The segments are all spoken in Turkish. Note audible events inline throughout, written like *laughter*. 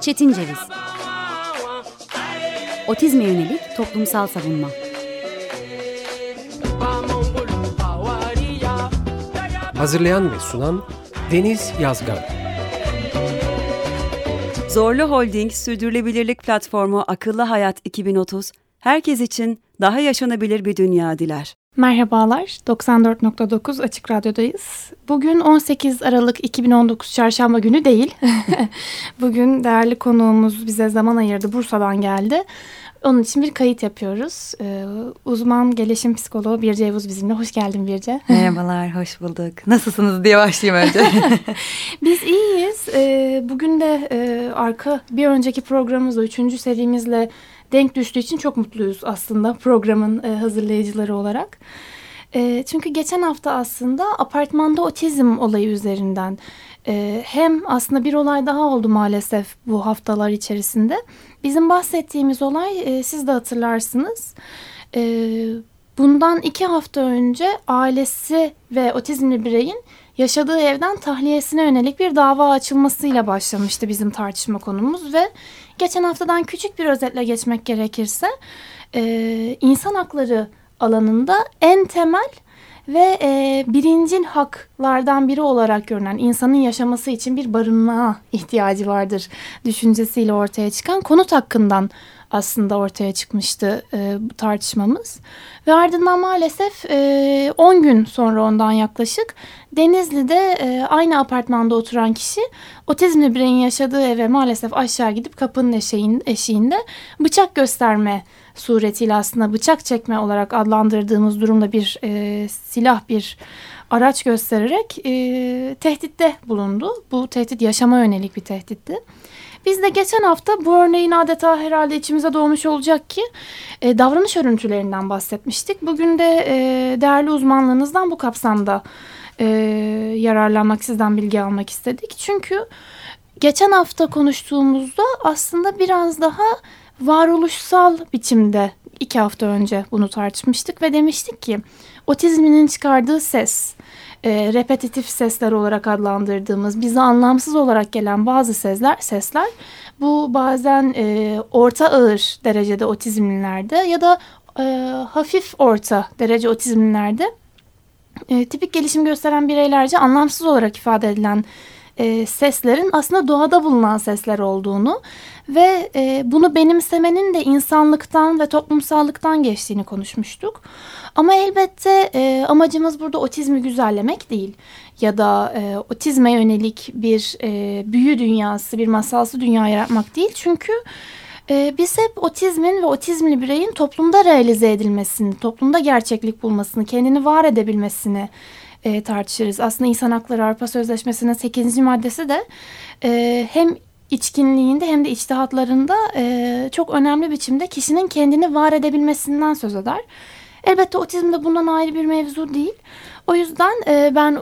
Çetin Ceviz. Otizme yönelik toplumsal savunma. Hazırlayan ve sunan Deniz Yazgan. Zorlu Holding Sürdürülebilirlik Platformu Akıllı Hayat 2030, herkes için daha yaşanabilir bir dünya diler. Merhabalar, 94.9 Açık Radyo'dayız. Bugün 18 Aralık 2019 Çarşamba günü değil. *laughs* Bugün değerli konuğumuz bize zaman ayırdı, Bursa'dan geldi. Onun için bir kayıt yapıyoruz. Ee, uzman gelişim psikoloğu Birce Yavuz bizimle. Hoş geldin Birce. *laughs* Merhabalar, hoş bulduk. Nasılsınız diye başlayayım önce. *laughs* Biz iyiyiz. Ee, bugün de e, arka bir önceki programımızla, üçüncü serimizle denk düştüğü için çok mutluyuz aslında *laughs* programın e, hazırlayıcıları olarak. E, çünkü geçen hafta aslında apartmanda otizm olayı üzerinden e, hem aslında bir olay daha oldu maalesef bu haftalar içerisinde. Bizim bahsettiğimiz olay e, siz de hatırlarsınız. E, bundan iki hafta önce ailesi ve otizmli bireyin yaşadığı evden tahliyesine yönelik bir dava açılmasıyla başlamıştı bizim tartışma konumuz ve geçen haftadan küçük bir özetle geçmek gerekirse e, insan hakları alanında en temel ve e, birincil haklardan biri olarak görünen insanın yaşaması için bir barınma ihtiyacı vardır düşüncesiyle ortaya çıkan konut hakkından aslında ortaya çıkmıştı e, bu tartışmamız. Ve ardından maalesef 10 e, gün sonra ondan yaklaşık Denizli'de e, aynı apartmanda oturan kişi otizmli bireyin yaşadığı eve maalesef aşağı gidip kapının eşeğin, eşiğinde bıçak gösterme suretiyle aslında bıçak çekme olarak adlandırdığımız durumda bir e, silah bir araç göstererek e, tehditte bulundu. Bu tehdit yaşama yönelik bir tehditti. Biz de geçen hafta bu örneğin adeta herhalde içimize doğmuş olacak ki e, davranış örüntülerinden bahsetmiştik. Bugün de e, değerli uzmanlığınızdan bu kapsamda e, yararlanmak, sizden bilgi almak istedik. Çünkü geçen hafta konuştuğumuzda aslında biraz daha varoluşsal biçimde iki hafta önce bunu tartışmıştık ve demiştik ki otizminin çıkardığı ses, e, repetitif sesler olarak adlandırdığımız bize anlamsız olarak gelen bazı sesler, sesler bu bazen e, orta ağır derecede otizmlilerde ya da e, hafif orta derece otizmlilerde e, tipik gelişim gösteren bireylerce anlamsız olarak ifade edilen e, seslerin aslında doğada bulunan sesler olduğunu ve e, bunu benimsemenin de insanlıktan ve toplumsallıktan geçtiğini konuşmuştuk. Ama elbette e, amacımız burada otizmi güzellemek değil ya da e, otizme yönelik bir e, büyü dünyası, bir masalsı dünya yaratmak değil. Çünkü e, biz hep otizmin ve otizmli bireyin toplumda realize edilmesini, toplumda gerçeklik bulmasını, kendini var edebilmesini e, tartışırız. Aslında İnsan Hakları Avrupa Sözleşmesi'nin 8. maddesi de e, hem içkinliğinde hem de içtihatlarında e, çok önemli biçimde kişinin kendini var edebilmesinden söz eder. Elbette otizm de bundan ayrı bir mevzu değil. O yüzden e, ben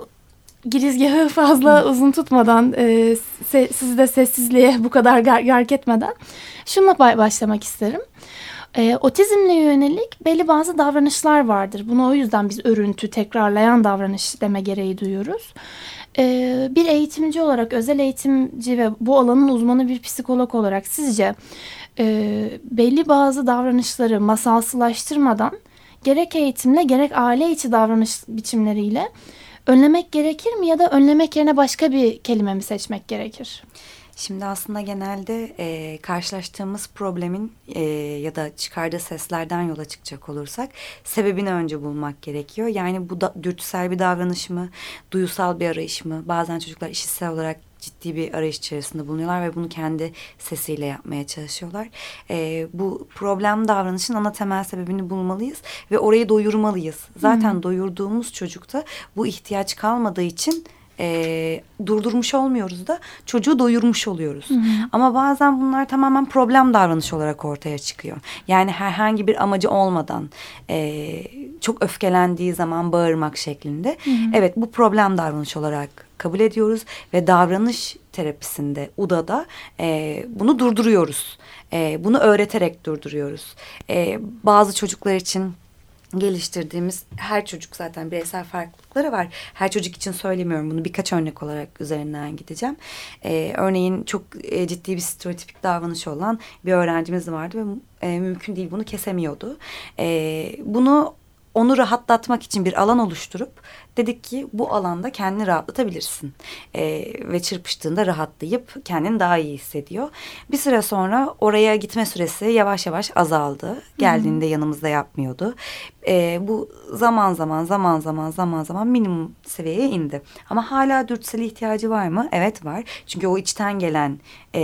girizgahı *laughs* fazla uzun tutmadan e, se, sizi de sessizliğe bu kadar gark etmeden şununla başlamak isterim. E, otizmle yönelik belli bazı davranışlar vardır. Bunu o yüzden biz örüntü, tekrarlayan davranış deme gereği duyuyoruz. E, bir eğitimci olarak, özel eğitimci ve bu alanın uzmanı bir psikolog olarak sizce e, belli bazı davranışları masalsılaştırmadan gerek eğitimle gerek aile içi davranış biçimleriyle önlemek gerekir mi ya da önlemek yerine başka bir kelime mi seçmek gerekir? Şimdi aslında genelde e, karşılaştığımız problemin e, ya da çıkardığı seslerden yola çıkacak olursak sebebini önce bulmak gerekiyor. Yani bu da dürtüsel bir davranış mı, duyusal bir arayış mı? Bazen çocuklar işitsel olarak ciddi bir arayış içerisinde bulunuyorlar ve bunu kendi sesiyle yapmaya çalışıyorlar. E, bu problem davranışın ana temel sebebini bulmalıyız ve orayı doyurmalıyız. Zaten hmm. doyurduğumuz çocukta bu ihtiyaç kalmadığı için e, durdurmuş olmuyoruz da çocuğu doyurmuş oluyoruz. Hı hı. Ama bazen bunlar tamamen problem davranış olarak ortaya çıkıyor. Yani herhangi bir amacı olmadan e, çok öfkelendiği zaman bağırmak şeklinde. Hı hı. Evet bu problem davranış olarak kabul ediyoruz ve davranış terapisinde UDA'da e, bunu durduruyoruz. E, bunu öğreterek durduruyoruz. E, bazı çocuklar için geliştirdiğimiz her çocuk zaten bireysel farklılıkları var. Her çocuk için söylemiyorum bunu birkaç örnek olarak üzerinden gideceğim. Ee, örneğin çok e, ciddi bir stereotipik davranışı olan bir öğrencimiz vardı ve e, mümkün değil bunu kesemiyordu. E, bunu onu rahatlatmak için bir alan oluşturup dedik ki bu alanda kendini rahatlatabilirsin. E, ve çırpıştığında rahatlayıp kendini daha iyi hissediyor. Bir süre sonra oraya gitme süresi yavaş yavaş azaldı. Geldiğinde yanımızda yapmıyordu. E, bu zaman zaman zaman zaman zaman zaman minimum seviyeye indi. Ama hala dürtüsel ihtiyacı var mı? Evet var. Çünkü o içten gelen e,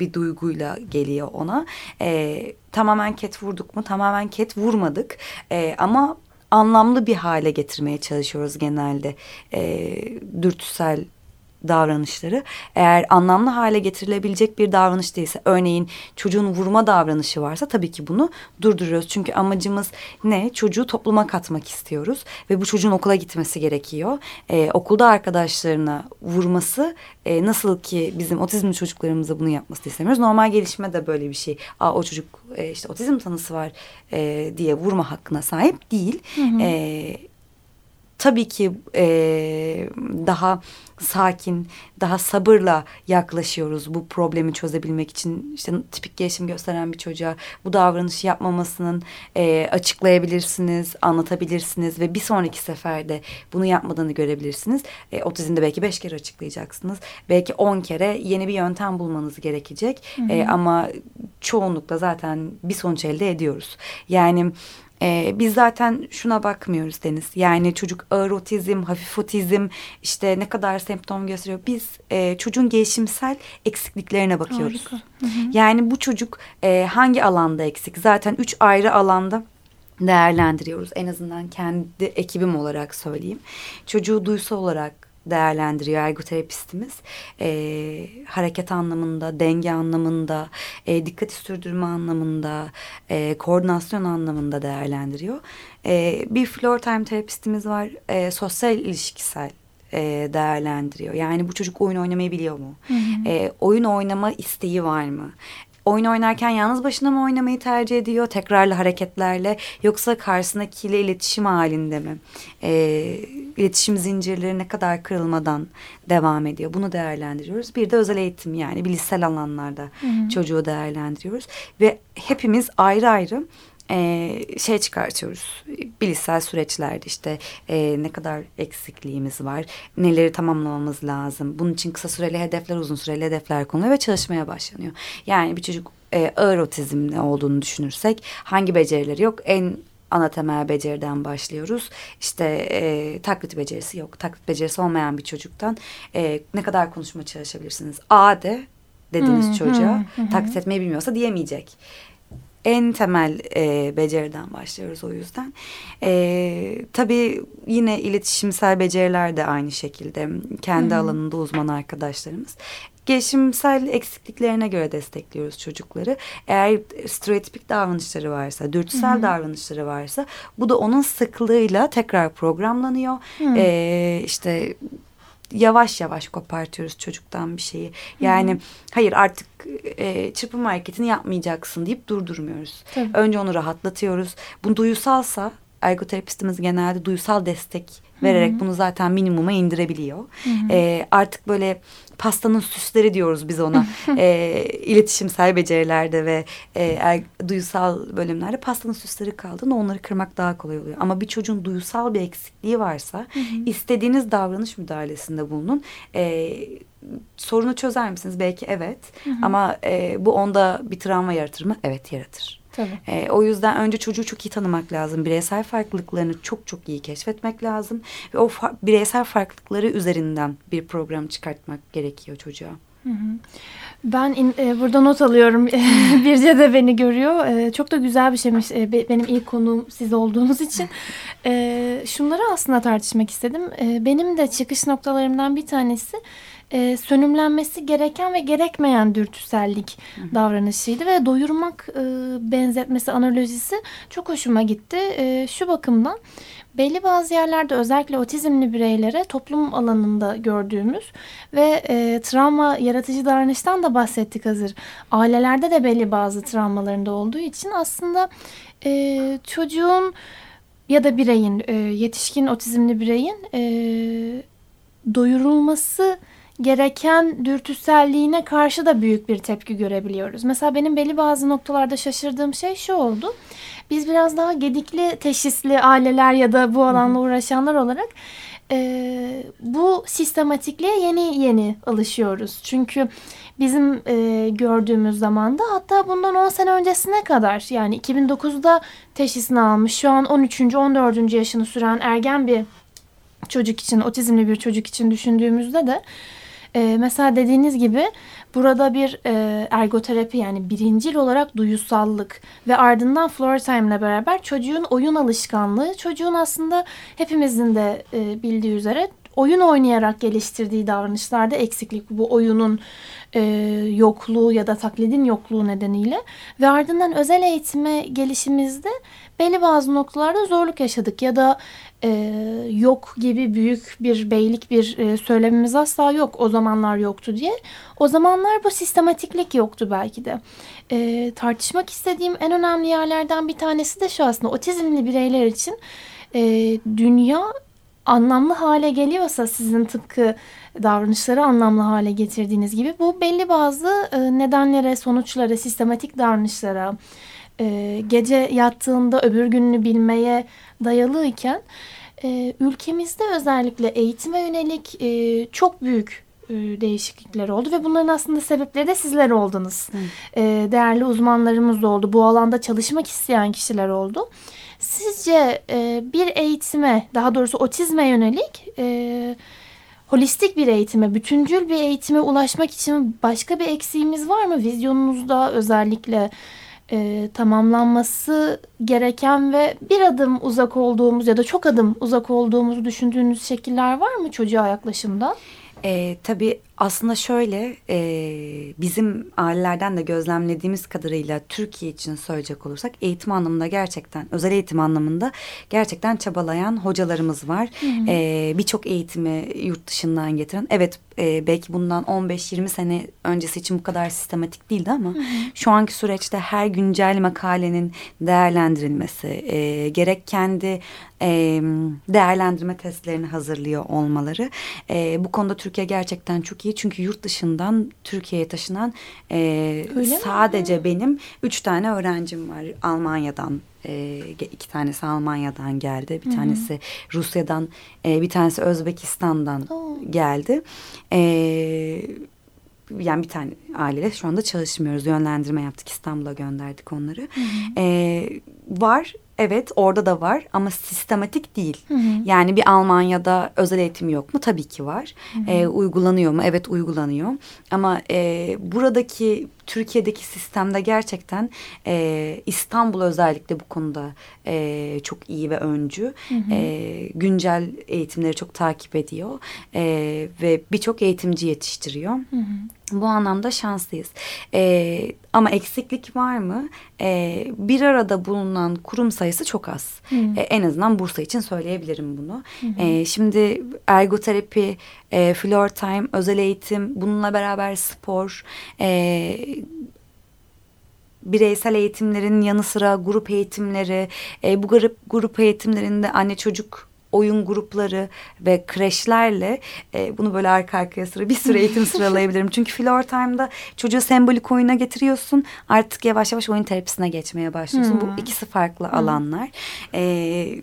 bir duyguyla geliyor ona. E, tamamen ket vurduk mu? Tamamen ket vurmadık. E, ama anlamlı bir hale getirmeye çalışıyoruz genelde e, dürtüsel davranışları eğer anlamlı hale getirilebilecek bir davranış değilse örneğin çocuğun vurma davranışı varsa tabii ki bunu durduruyoruz. Çünkü amacımız ne? Çocuğu topluma katmak istiyoruz ve bu çocuğun okula gitmesi gerekiyor. Ee, okulda arkadaşlarına vurması e, nasıl ki bizim otizmli çocuklarımıza bunu yapması istemiyoruz. Normal gelişme de böyle bir şey. Aa, o çocuk e, işte otizm tanısı var e, diye vurma hakkına sahip değil. Hı hı. E, tabii ki e, daha sakin, daha sabırla yaklaşıyoruz bu problemi çözebilmek için. İşte tipik gelişim gösteren bir çocuğa bu davranışı yapmamasının e, açıklayabilirsiniz, anlatabilirsiniz ve bir sonraki seferde bunu yapmadığını görebilirsiniz. E, otizmde belki beş kere açıklayacaksınız. Belki on kere yeni bir yöntem bulmanız gerekecek. Hı hı. E, ama çoğunlukla zaten bir sonuç elde ediyoruz. Yani ee, biz zaten şuna bakmıyoruz Deniz. Yani çocuk ağır otizm, hafif otizm işte ne kadar semptom gösteriyor. Biz e, çocuğun gelişimsel eksikliklerine bakıyoruz. Hı hı. Yani bu çocuk e, hangi alanda eksik? Zaten üç ayrı alanda değerlendiriyoruz. En azından kendi ekibim olarak söyleyeyim. Çocuğu duysal olarak değerlendiriyor ergoterapistimiz. E, hareket anlamında, denge anlamında, e, dikkati sürdürme anlamında, e, koordinasyon anlamında değerlendiriyor. E, bir floor time terapistimiz var, e, sosyal ilişkisel e, değerlendiriyor. Yani bu çocuk oyun oynamayı biliyor mu? Hı hı. E, oyun oynama isteği var mı? Oyun oynarken yalnız başına mı oynamayı tercih ediyor tekrarlı hareketlerle yoksa karşısındakiyle iletişim halinde mi? E, iletişim zincirleri ne kadar kırılmadan devam ediyor bunu değerlendiriyoruz. Bir de özel eğitim yani bilişsel alanlarda hı hı. çocuğu değerlendiriyoruz ve hepimiz ayrı ayrı e, şey çıkartıyoruz. Bilişsel süreçlerde işte e, ne kadar eksikliğimiz var, neleri tamamlamamız lazım. Bunun için kısa süreli hedefler, uzun süreli hedefler konuluyor ve çalışmaya başlanıyor. Yani bir çocuk e, ağır otizmli olduğunu düşünürsek hangi becerileri yok? En ana temel beceriden başlıyoruz. İşte e, taklit becerisi yok. Taklit becerisi olmayan bir çocuktan e, ne kadar konuşma çalışabilirsiniz? A de dediğiniz hmm, çocuğa hmm, taklit etmeyi bilmiyorsa diyemeyecek en temel e, beceriden başlıyoruz o yüzden. E, tabii yine iletişimsel beceriler de aynı şekilde kendi Hı -hı. alanında uzman arkadaşlarımız. Gelişimsel eksikliklerine göre destekliyoruz çocukları. Eğer stereotipik davranışları varsa, dürtüsel Hı -hı. davranışları varsa bu da onun sıklığıyla tekrar programlanıyor. Hı -hı. Ee, işte yavaş yavaş kopartıyoruz çocuktan bir şeyi. Yani Hı -hı. hayır artık e, çırpınma hareketini yapmayacaksın deyip durdurmuyoruz. Tabii. Önce onu rahatlatıyoruz. Bu duyusalsa ergoterapistimiz genelde duysal destek vererek Hı -hı. bunu zaten minimuma indirebiliyor. Hı -hı. E, artık böyle pastanın süsleri diyoruz biz ona. *laughs* e, iletişimsel becerilerde ve e, er, duysal bölümlerde pastanın süsleri kaldığında onları kırmak daha kolay oluyor. Ama bir çocuğun duysal bir eksikliği varsa hı hı. istediğiniz davranış müdahalesinde bulunun. E, sorunu çözer misiniz? Belki evet. Hı hı. Ama e, bu onda bir travma yaratır mı? Evet yaratır. Tabii. E, o yüzden önce çocuğu çok iyi tanımak lazım. Bireysel farklılıklarını çok çok iyi keşfetmek lazım. Ve o fa bireysel farklılıkları üzerinden bir program çıkartmak gerekiyor çocuğa. Hı hı. Ben in, e, burada not alıyorum. *laughs* Birce de beni görüyor. E, çok da güzel bir şeymiş. E, benim ilk konuğum siz olduğunuz için. E, şunları aslında tartışmak istedim. E, benim de çıkış noktalarımdan bir tanesi e, sönümlenmesi gereken ve gerekmeyen dürtüsellik Hı. davranışıydı ve doyurmak e, benzetmesi analojisi çok hoşuma gitti. E, şu bakımdan belli bazı yerlerde özellikle otizmli bireylere toplum alanında gördüğümüz ve e, travma yaratıcı davranıştan da bahsettik hazır. Ailelerde de belli bazı travmalarında olduğu için aslında e, çocuğun ya da bireyin, e, yetişkin otizmli bireyin e, doyurulması gereken dürtüselliğine karşı da büyük bir tepki görebiliyoruz. Mesela benim belli bazı noktalarda şaşırdığım şey şu oldu. Biz biraz daha gedikli teşhisli aileler ya da bu alanla uğraşanlar olarak e, bu sistematikliğe yeni yeni alışıyoruz. Çünkü bizim e, gördüğümüz zamanda hatta bundan 10 sene öncesine kadar yani 2009'da teşhisini almış şu an 13. 14. yaşını süren ergen bir çocuk için otizmli bir çocuk için düşündüğümüzde de e, mesela dediğiniz gibi burada bir e, ergoterapi yani birincil olarak duyusallık ve ardından floor time ile beraber çocuğun oyun alışkanlığı çocuğun aslında hepimizin de e, bildiği üzere oyun oynayarak geliştirdiği davranışlarda eksiklik bu oyunun e, yokluğu ya da taklidin yokluğu nedeniyle ve ardından özel eğitime gelişimizde belli bazı noktalarda zorluk yaşadık ya da e, yok gibi büyük bir beylik bir e, söylemimiz asla yok o zamanlar yoktu diye. O zamanlar bu sistematiklik yoktu belki de. E, tartışmak istediğim en önemli yerlerden bir tanesi de şu aslında otizmli bireyler için e, dünya anlamlı hale geliyorsa sizin tıpkı davranışları anlamlı hale getirdiğiniz gibi bu belli bazı e, nedenlere, sonuçlara, sistematik davranışlara, e, gece yattığında öbür gününü bilmeye dayalı iken e, ülkemizde özellikle eğitime yönelik e, çok büyük e, değişiklikler oldu ve bunların aslında sebepleri de sizler oldunuz. E, değerli uzmanlarımız da oldu. Bu alanda çalışmak isteyen kişiler oldu. Sizce e, bir eğitime, daha doğrusu otizme yönelik holistik bir eğitime, bütüncül bir eğitime ulaşmak için başka bir eksiğimiz var mı? Vizyonunuzda özellikle e, tamamlanması gereken ve bir adım uzak olduğumuz ya da çok adım uzak olduğumuzu düşündüğünüz şekiller var mı çocuğa yaklaşımda? E, tabii aslında şöyle e, bizim ailelerden de gözlemlediğimiz kadarıyla Türkiye için söyleyecek olursak eğitim anlamında gerçekten özel eğitim anlamında gerçekten çabalayan hocalarımız var. E, Birçok eğitimi yurt dışından getiren evet e, belki bundan 15-20 sene öncesi için bu kadar sistematik değildi ama hı. şu anki süreçte her güncel makalenin değerlendirilmesi e, gerek kendi e, değerlendirme testlerini hazırlıyor olmaları e, bu konuda Türkiye gerçekten çok iyi çünkü yurt dışından Türkiye'ye taşınan e, sadece mi? benim üç tane öğrencim var Almanya'dan e, iki tanesi Almanya'dan geldi. Bir Hı -hı. tanesi Rusya'dan, e, bir tanesi Özbekistan'dan Oo. geldi. E, yani bir tane aileyle şu anda çalışmıyoruz. Yönlendirme yaptık. İstanbul'a gönderdik onları. Hı hı. E, var Evet orada da var ama sistematik değil. Hı hı. Yani bir Almanya'da özel eğitim yok mu? Tabii ki var. Hı hı. E, uygulanıyor mu? Evet uygulanıyor. Ama e, buradaki Türkiye'deki sistemde gerçekten e, İstanbul özellikle bu konuda e, çok iyi ve öncü. Hı hı. E, güncel eğitimleri çok takip ediyor e, ve birçok eğitimci yetiştiriyor. Hı hı. Bu anlamda şanslıyız. Ee, ama eksiklik var mı? Ee, bir arada bulunan kurum sayısı çok az. Ee, en azından Bursa için söyleyebilirim bunu. Ee, şimdi ergoterapi, e, floor time, özel eğitim, bununla beraber spor, e, bireysel eğitimlerin yanı sıra grup eğitimleri, e, bu grup grup eğitimlerinde anne çocuk oyun grupları ve kreşlerle e, bunu böyle arka arkaya sıra bir sürü eğitim *laughs* sıralayabilirim. Çünkü Floor Time'da çocuğu sembolik oyuna getiriyorsun. Artık yavaş yavaş oyun terapisine geçmeye başlıyorsun. Hmm. Bu ikisi farklı hmm. alanlar. E,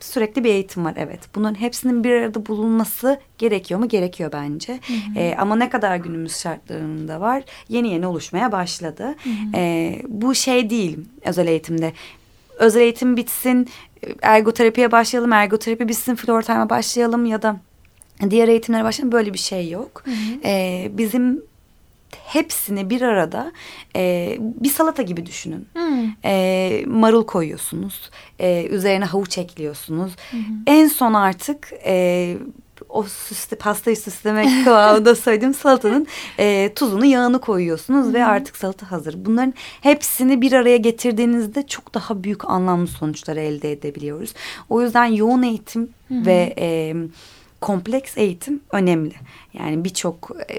sürekli bir eğitim var evet. Bunların hepsinin bir arada bulunması gerekiyor mu? Gerekiyor bence. Hı hı. E, ama ne kadar günümüz şartlarında var yeni yeni oluşmaya başladı. Hı hı. E, bu şey değil özel eğitimde. Özel eğitim bitsin ergoterapiye başlayalım, ergoterapi bitsin, floor time'a başlayalım ya da diğer eğitimlere başlayalım böyle bir şey yok. Hı hı. Ee, bizim hepsini bir arada e, bir salata gibi düşünün. Hmm. E, marul koyuyorsunuz. E, üzerine havuç ekliyorsunuz. Hmm. En son artık e, o süsle, pastayı süslemek *laughs* kıvamında söylediğim salatanın e, tuzunu yağını koyuyorsunuz Hı -hı. ve artık salata hazır. Bunların hepsini bir araya getirdiğinizde çok daha büyük anlamlı sonuçlar elde edebiliyoruz. O yüzden yoğun eğitim Hı -hı. ve e, kompleks eğitim önemli. Yani birçok e,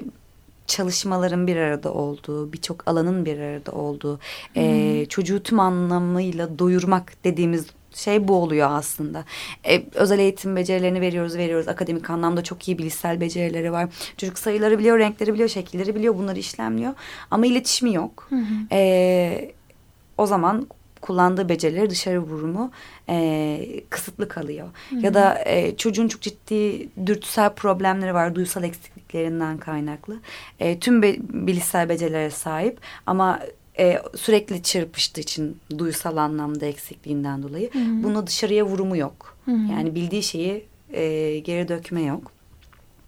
çalışmaların bir arada olduğu, birçok alanın bir arada olduğu, hmm. e, çocuğu tüm anlamıyla doyurmak dediğimiz şey bu oluyor aslında. E, özel eğitim becerilerini veriyoruz, veriyoruz. Akademik anlamda çok iyi bilişsel becerileri var. Çocuk sayıları biliyor, renkleri biliyor, şekilleri biliyor, bunları işlemliyor. Ama iletişimi yok. E, o zaman kullandığı becerileri dışarı vurumu e, kısıtlı kalıyor. Ya da e, çocuğun çok ciddi dürtüsel problemleri var, duysal eksikliklerinden kaynaklı. E, tüm be, bilişsel becerilere sahip ama e, sürekli çırpıştığı için duysal anlamda eksikliğinden dolayı bunu dışarıya vurumu yok. Yani bildiği şeyi e, geri dökme yok.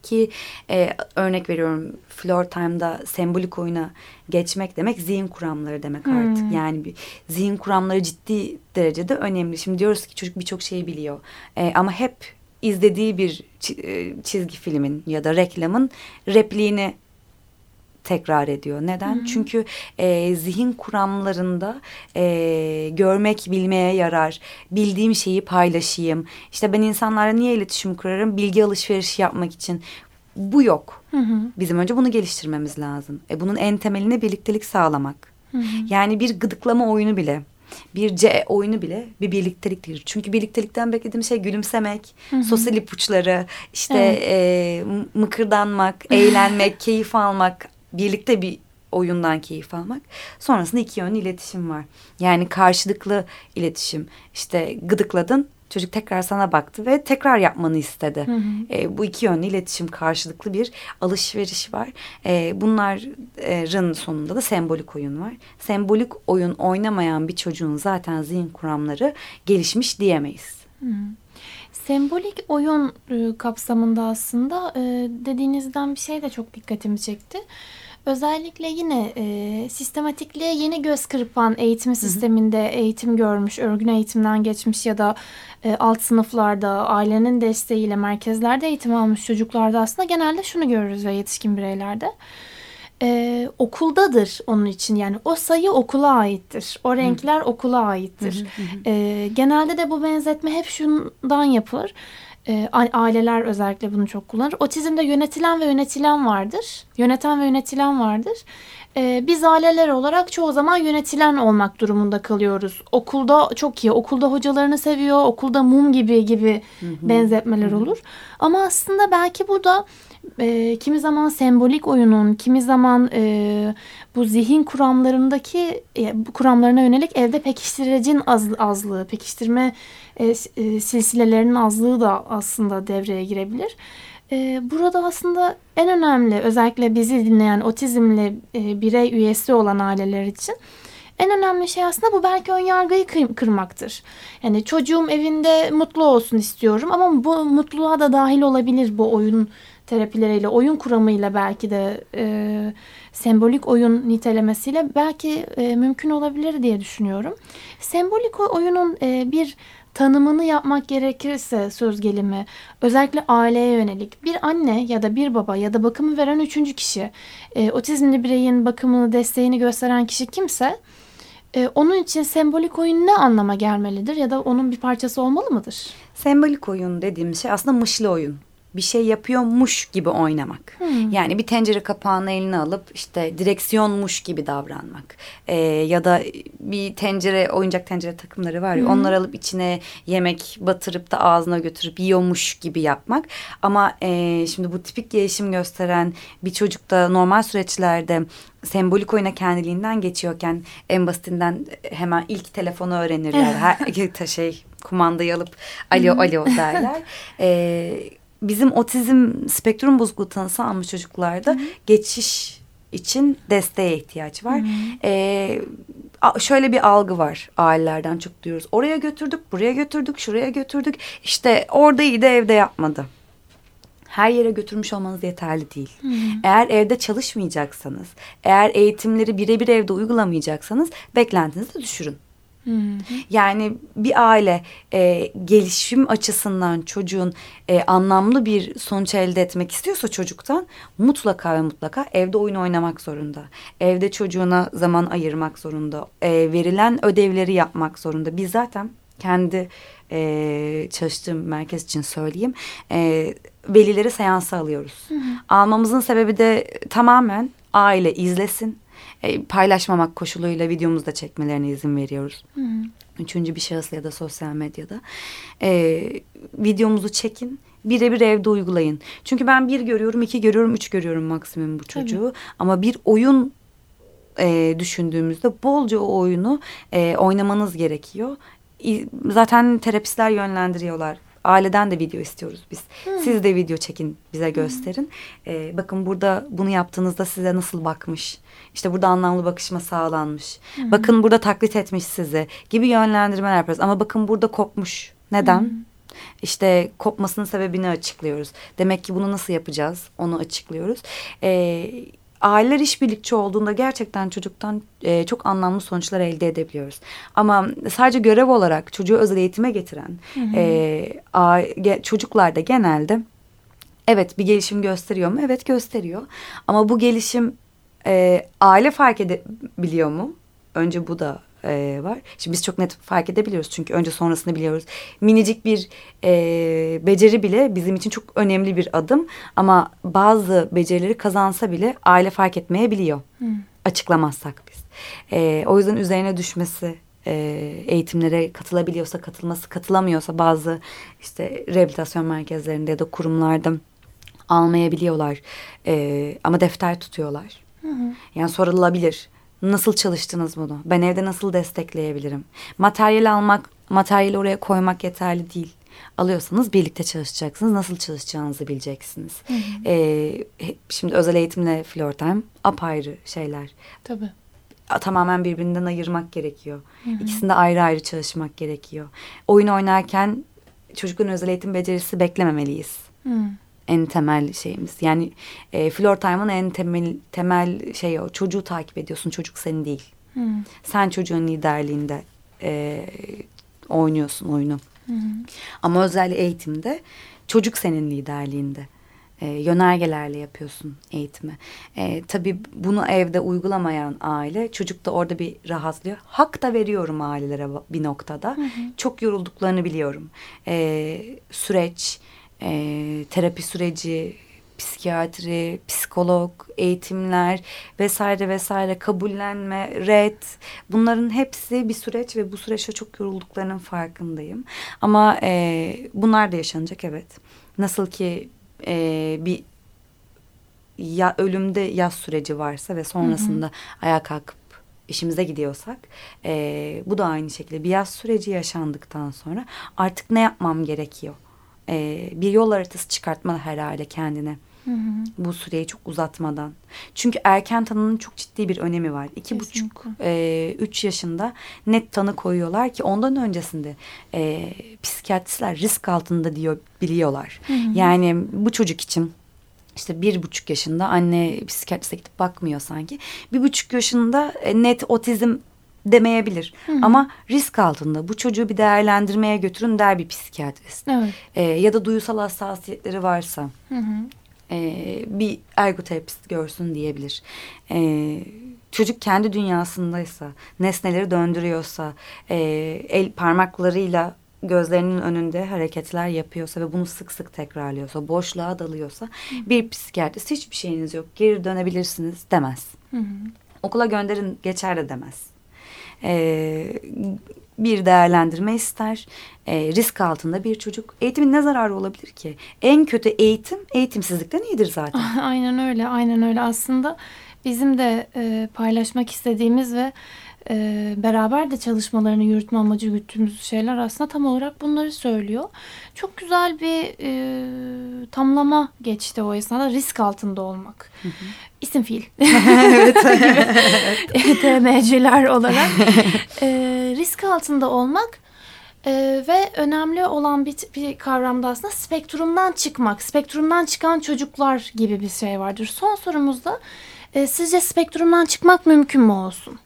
Ki e, örnek veriyorum floor time'da sembolik oyuna geçmek demek zihin kuramları demek artık. Yani bir zihin kuramları ciddi derecede önemli. Şimdi diyoruz ki çocuk birçok şeyi biliyor. E, ama hep izlediği bir e, çizgi filmin ya da reklamın repliğini tekrar ediyor. Neden? Çünkü e, zihin kuramlarında e, görmek bilmeye yarar. Bildiğim şeyi paylaşayım. İşte ben insanlarla niye iletişim kurarım? Bilgi alışverişi yapmak için. Bu yok. Bizim önce bunu geliştirmemiz lazım. E, bunun en temeline birliktelik sağlamak. Yani bir gıdıklama oyunu bile bir C oyunu bile bir birlikteliktir. Çünkü birliktelikten beklediğim şey gülümsemek, sosyal ipuçları, işte Evet. e, mıkırdanmak, eğlenmek, *laughs* keyif almak, birlikte bir oyundan keyif almak. Sonrasında iki yönlü iletişim var. Yani karşılıklı iletişim. İşte gıdıkladın, çocuk tekrar sana baktı ve tekrar yapmanı istedi. E, bu iki yönlü iletişim karşılıklı bir alışveriş var. E, bunların sonunda da sembolik oyun var. Sembolik oyun oynamayan bir çocuğun zaten zihin kuramları gelişmiş diyemeyiz. Sembolik oyun e, kapsamında aslında e, dediğinizden bir şey de çok dikkatimi çekti. Özellikle yine e, sistematikliğe yeni göz kırpan eğitim sisteminde eğitim görmüş, örgün eğitimden geçmiş ya da e, alt sınıflarda ailenin desteğiyle merkezlerde eğitim almış çocuklarda aslında genelde şunu görürüz ve yetişkin bireylerde. Ee, okuldadır onun için yani o sayı okula aittir. O renkler okula aittir. Ee, genelde de bu benzetme hep şundan yapılır. Ee, aileler özellikle bunu çok kullanır. Otizmde yönetilen ve yönetilen vardır. Yöneten ve yönetilen vardır. Ee, biz aileler olarak çoğu zaman yönetilen olmak durumunda kalıyoruz. Okulda çok iyi, okulda hocalarını seviyor, okulda mum gibi gibi benzetmeler olur. Ama aslında belki bu da e, kimi zaman sembolik oyunun, kimi zaman e, bu zihin kuramlarındaki e, bu kuramlarına yönelik evde pekiştiricinin az, azlığı, pekiştirme e, e, silsilelerinin azlığı da aslında devreye girebilir. E, burada aslında en önemli özellikle bizi dinleyen otizmli e, birey üyesi olan aileler için en önemli şey aslında bu belki ön yargıyı kır- kırmaktır. Yani çocuğum evinde mutlu olsun istiyorum ama bu mutluluğa da dahil olabilir bu oyun terapileriyle, oyun kuramıyla belki de e, sembolik oyun nitelemesiyle belki e, mümkün olabilir diye düşünüyorum. Sembolik oyunun e, bir tanımını yapmak gerekirse söz gelimi özellikle aileye yönelik bir anne ya da bir baba ya da bakımı veren üçüncü kişi e, otizmli bireyin bakımını desteğini gösteren kişi kimse e, onun için sembolik oyun ne anlama gelmelidir ya da onun bir parçası olmalı mıdır? Sembolik oyun dediğim şey aslında mışlı oyun. Bir şey yapıyormuş gibi oynamak. Yani bir tencere kapağını eline alıp işte direksiyonmuş gibi davranmak. Ee, ya da bir tencere, oyuncak tencere takımları var ya onları alıp içine yemek batırıp da ağzına götürüp yiyormuş gibi yapmak. Ama e, şimdi bu tipik gelişim gösteren bir çocukta normal süreçlerde sembolik oyuna kendiliğinden geçiyorken en basitinden hemen ilk telefonu öğrenirler. *laughs* Her şey kumandayı alıp alo alo derler. *laughs* Ee, bizim otizm spektrum bozukluğu tanısı almış çocuklarda geçiş için desteğe ihtiyaç var. Ee, a- şöyle bir algı var ailelerden çok duyuyoruz. Oraya götürdük, buraya götürdük, şuraya götürdük. İşte orada iyi de evde yapmadı. Her yere götürmüş olmanız yeterli değil. Eğer evde çalışmayacaksanız, eğer eğitimleri birebir evde uygulamayacaksanız beklentinizi de düşürün. Yani bir aile e, gelişim açısından çocuğun e, anlamlı bir sonuç elde etmek istiyorsa çocuktan mutlaka ve mutlaka evde oyun oynamak zorunda. Evde çocuğuna zaman ayırmak zorunda. E, verilen ödevleri yapmak zorunda. Biz zaten kendi e, çalıştığım merkez için söyleyeyim. E, velileri seansa alıyoruz. Almamızın sebebi de tamamen aile izlesin. E, paylaşmamak koşuluyla videomuzu da çekmelerine izin veriyoruz. Üçüncü bir şahısla ya da sosyal medyada. E, videomuzu çekin. Birebir evde uygulayın. Çünkü ben bir görüyorum, iki görüyorum, üç görüyorum maksimum bu çocuğu. Ama bir oyun e, düşündüğümüzde bolca o oyunu e, oynamanız gerekiyor. Zaten terapistler yönlendiriyorlar. Aileden de video istiyoruz biz. Siz de video çekin, bize gösterin. E, bakın burada bunu yaptığınızda size nasıl bakmış. İşte burada anlamlı bakışma sağlanmış. Bakın burada taklit etmiş sizi gibi yönlendirmeler yapıyoruz. Ama bakın burada kopmuş. Neden? İşte kopmasının sebebini açıklıyoruz. Demek ki bunu nasıl yapacağız? Onu açıklıyoruz. Ee, aileler işbirlikçi olduğunda gerçekten çocuktan e, çok anlamlı sonuçlar elde edebiliyoruz. Ama sadece görev olarak çocuğu özel eğitime getiren e, a- ge- çocuklarda genelde evet bir gelişim gösteriyor mu? Evet gösteriyor. Ama bu gelişim e, aile fark edebiliyor mu? Önce bu da e, var. Şimdi biz çok net fark edebiliyoruz çünkü önce sonrasını biliyoruz. Minicik bir e, beceri bile bizim için çok önemli bir adım. Ama bazı becerileri kazansa bile aile fark etmeyebiliyor. Açıklamazsak biz. E, o yüzden üzerine düşmesi e, eğitimlere katılabiliyorsa katılması katılamıyorsa bazı işte rehabilitasyon merkezlerinde ya da kurumlarda almayabiliyorlar. E, ama defter tutuyorlar. Yani sorulabilir. Nasıl çalıştınız bunu? Ben evde nasıl destekleyebilirim? Materyal almak, materyali oraya koymak yeterli değil. Alıyorsanız birlikte çalışacaksınız. Nasıl çalışacağınızı bileceksiniz. Ee, şimdi özel eğitimle floor time apayrı şeyler. Tabii. Tamamen birbirinden ayırmak gerekiyor. İkisinde ayrı ayrı çalışmak gerekiyor. Oyun oynarken çocukların özel eğitim becerisi beklememeliyiz Hı. En temel şeyimiz. Yani e, floor time'ın en temel temel şeyi o. Çocuğu takip ediyorsun. Çocuk senin değil. Hı. Sen çocuğun liderliğinde e, oynuyorsun oyunu. Ama özel eğitimde çocuk senin liderliğinde. E, yönergelerle yapıyorsun eğitimi. E, tabii bunu evde uygulamayan aile çocuk da orada bir rahatlıyor. Hak da veriyorum ailelere bir noktada. Çok yorulduklarını biliyorum. E, süreç, e, terapi süreci, psikiyatri, psikolog, eğitimler vesaire vesaire kabullenme, red bunların hepsi bir süreç ve bu süreçte çok yorulduklarının farkındayım. Ama e, bunlar da yaşanacak evet. Nasıl ki e, bir ya ölümde yaz süreci varsa ve sonrasında ayağa kalkıp işimize gidiyorsak e, bu da aynı şekilde bir yaz süreci yaşandıktan sonra artık ne yapmam gerekiyor? E, bir yol haritası çıkartmalı herhalde kendine bu süreyi çok uzatmadan. Çünkü erken tanının çok ciddi bir önemi var. İki buçuk, e, üç yaşında net tanı koyuyorlar ki ondan öncesinde e, psikiyatristler risk altında diyor biliyorlar. Yani bu çocuk için işte bir buçuk yaşında anne psikiyatriste gidip bakmıyor sanki. Bir buçuk yaşında e, net otizm demeyebilir. Ama risk altında bu çocuğu bir değerlendirmeye götürün der bir psikiyatrist. Evet. E, ya da duygusal hassasiyetleri varsa Hı hı. e, bir ergoterapist görsün diyebilir. E, çocuk kendi dünyasındaysa, nesneleri döndürüyorsa, e, el parmaklarıyla gözlerinin önünde hareketler yapıyorsa ve bunu sık sık tekrarlıyorsa, boşluğa dalıyorsa bir psikiyatrist hiçbir şeyiniz yok, geri dönebilirsiniz demez. Okula gönderin geçer de demez. E, bir değerlendirme ister. E, risk altında bir çocuk. Eğitimin ne zararı olabilir ki? En kötü eğitim eğitimsizlikten iyidir zaten. *laughs* Aynen öyle, aynen öyle. Aslında bizim de e, paylaşmak istediğimiz ve e, beraber de çalışmalarını yürütme amacı güttüğümüz şeyler aslında tam olarak bunları söylüyor. Çok güzel bir e, tamlama geçti o esnada risk altında olmak. İsim fiil. *laughs* *laughs* *laughs* gibi. TMC'ler olarak. E, risk altında olmak e, ve önemli olan bir, bir kavramda aslında spektrumdan çıkmak. Spektrumdan çıkan çocuklar gibi bir şey vardır. Son sorumuzda e, sizce spektrumdan çıkmak mümkün mü olsun?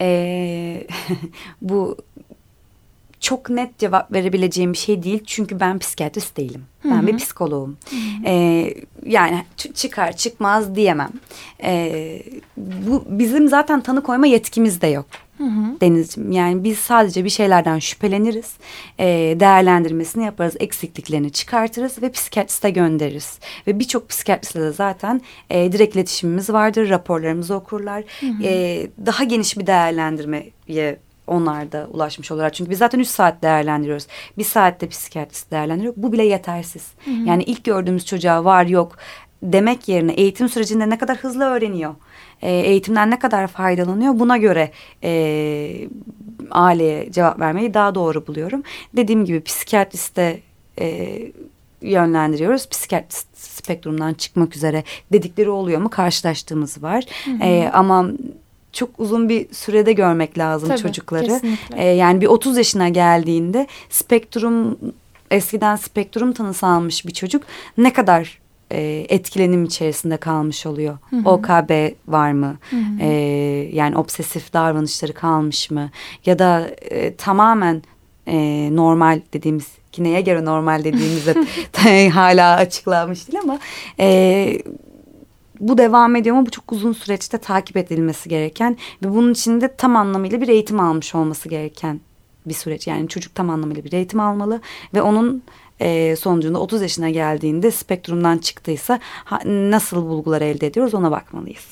E, *laughs* bu çok net cevap verebileceğim bir şey değil. Çünkü ben psikiyatrist değilim. Ben bir psikoloğum. Ee, yani çıkar çıkmaz diyemem. Ee, bu bizim zaten tanı koyma yetkimiz de yok. Denizciğim. Yani biz sadece bir şeylerden şüpheleniriz. ee, değerlendirmesini yaparız. Eksikliklerini çıkartırız ve psikiyatriste göndeririz. Ve birçok psikiyatristle de zaten e, direkt iletişimimiz vardır. Raporlarımızı okurlar. Ee, daha geniş bir değerlendirmeye onlar da ulaşmış olurlar. Çünkü biz zaten 3 saat değerlendiriyoruz. Bir saatte psikiyatrist değerlendiriyor. Bu bile yetersiz. Yani ilk gördüğümüz çocuğa var yok demek yerine eğitim sürecinde ne kadar hızlı öğreniyor, e, eğitimden ne kadar faydalanıyor buna göre e, aileye cevap vermeyi daha doğru buluyorum. Dediğim gibi psikiyatriste e, yönlendiriyoruz. Psikiyatrist spektrumdan çıkmak üzere dedikleri oluyor mu karşılaştığımız var. E, ama çok uzun bir sürede görmek lazım Tabii, çocukları. kesinlikle. E, yani bir 30 yaşına geldiğinde spektrum eskiden spektrum tanısı almış bir çocuk ne kadar e, etkilenim içerisinde kalmış oluyor. OKB var mı? E, yani obsesif davranışları kalmış mı? Ya da e, tamamen e, normal dediğimiz ki neye göre normal dediğimizde *laughs* *laughs* hala açıklanmış değil ama e, bu devam ediyor ama bu çok uzun süreçte takip edilmesi gereken ve bunun içinde tam anlamıyla bir eğitim almış olması gereken bir süreç. Yani çocuk tam anlamıyla bir eğitim almalı ve onun e, sonucunda 30 yaşına geldiğinde spektrumdan çıktıysa ha, nasıl bulgular elde ediyoruz ona bakmalıyız.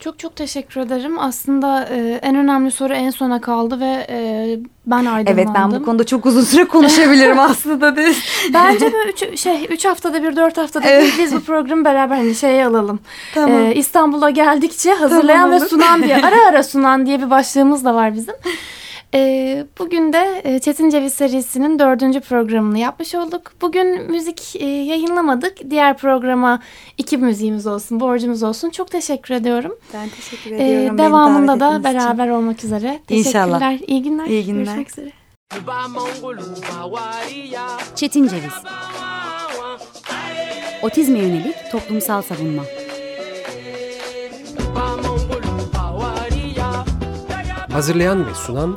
Çok çok teşekkür ederim. Aslında e, en önemli soru en sona kaldı ve e, ben aydınlandım. Evet ben bu konuda çok uzun süre konuşabilirim *laughs* aslında. Değil. Bence böyle üç, şey, üç haftada bir, dört haftada Evet. bir biz bu programı beraber hani şeye alalım. Tamam. Ee, İstanbul'a geldikçe hazırlayan Tamam, ve sunan diye, ara ara sunan diye bir başlığımız da var bizim. Ee, bugün de e, Çetin Ceviz serisinin dördüncü programını yapmış olduk. Bugün müzik e, yayınlamadık. Diğer programa iki müziğimiz olsun, borcumuz olsun. Çok teşekkür ediyorum. Ben teşekkür Ee, ediyorum. devamında da ettiğiniz için. beraber olmak üzere. İnşallah. Teşekkürler. İyi günler. İyi günler. Görüşmek üzere. Çetin Ceviz Otizme yönelik toplumsal savunma Hazırlayan ve sunan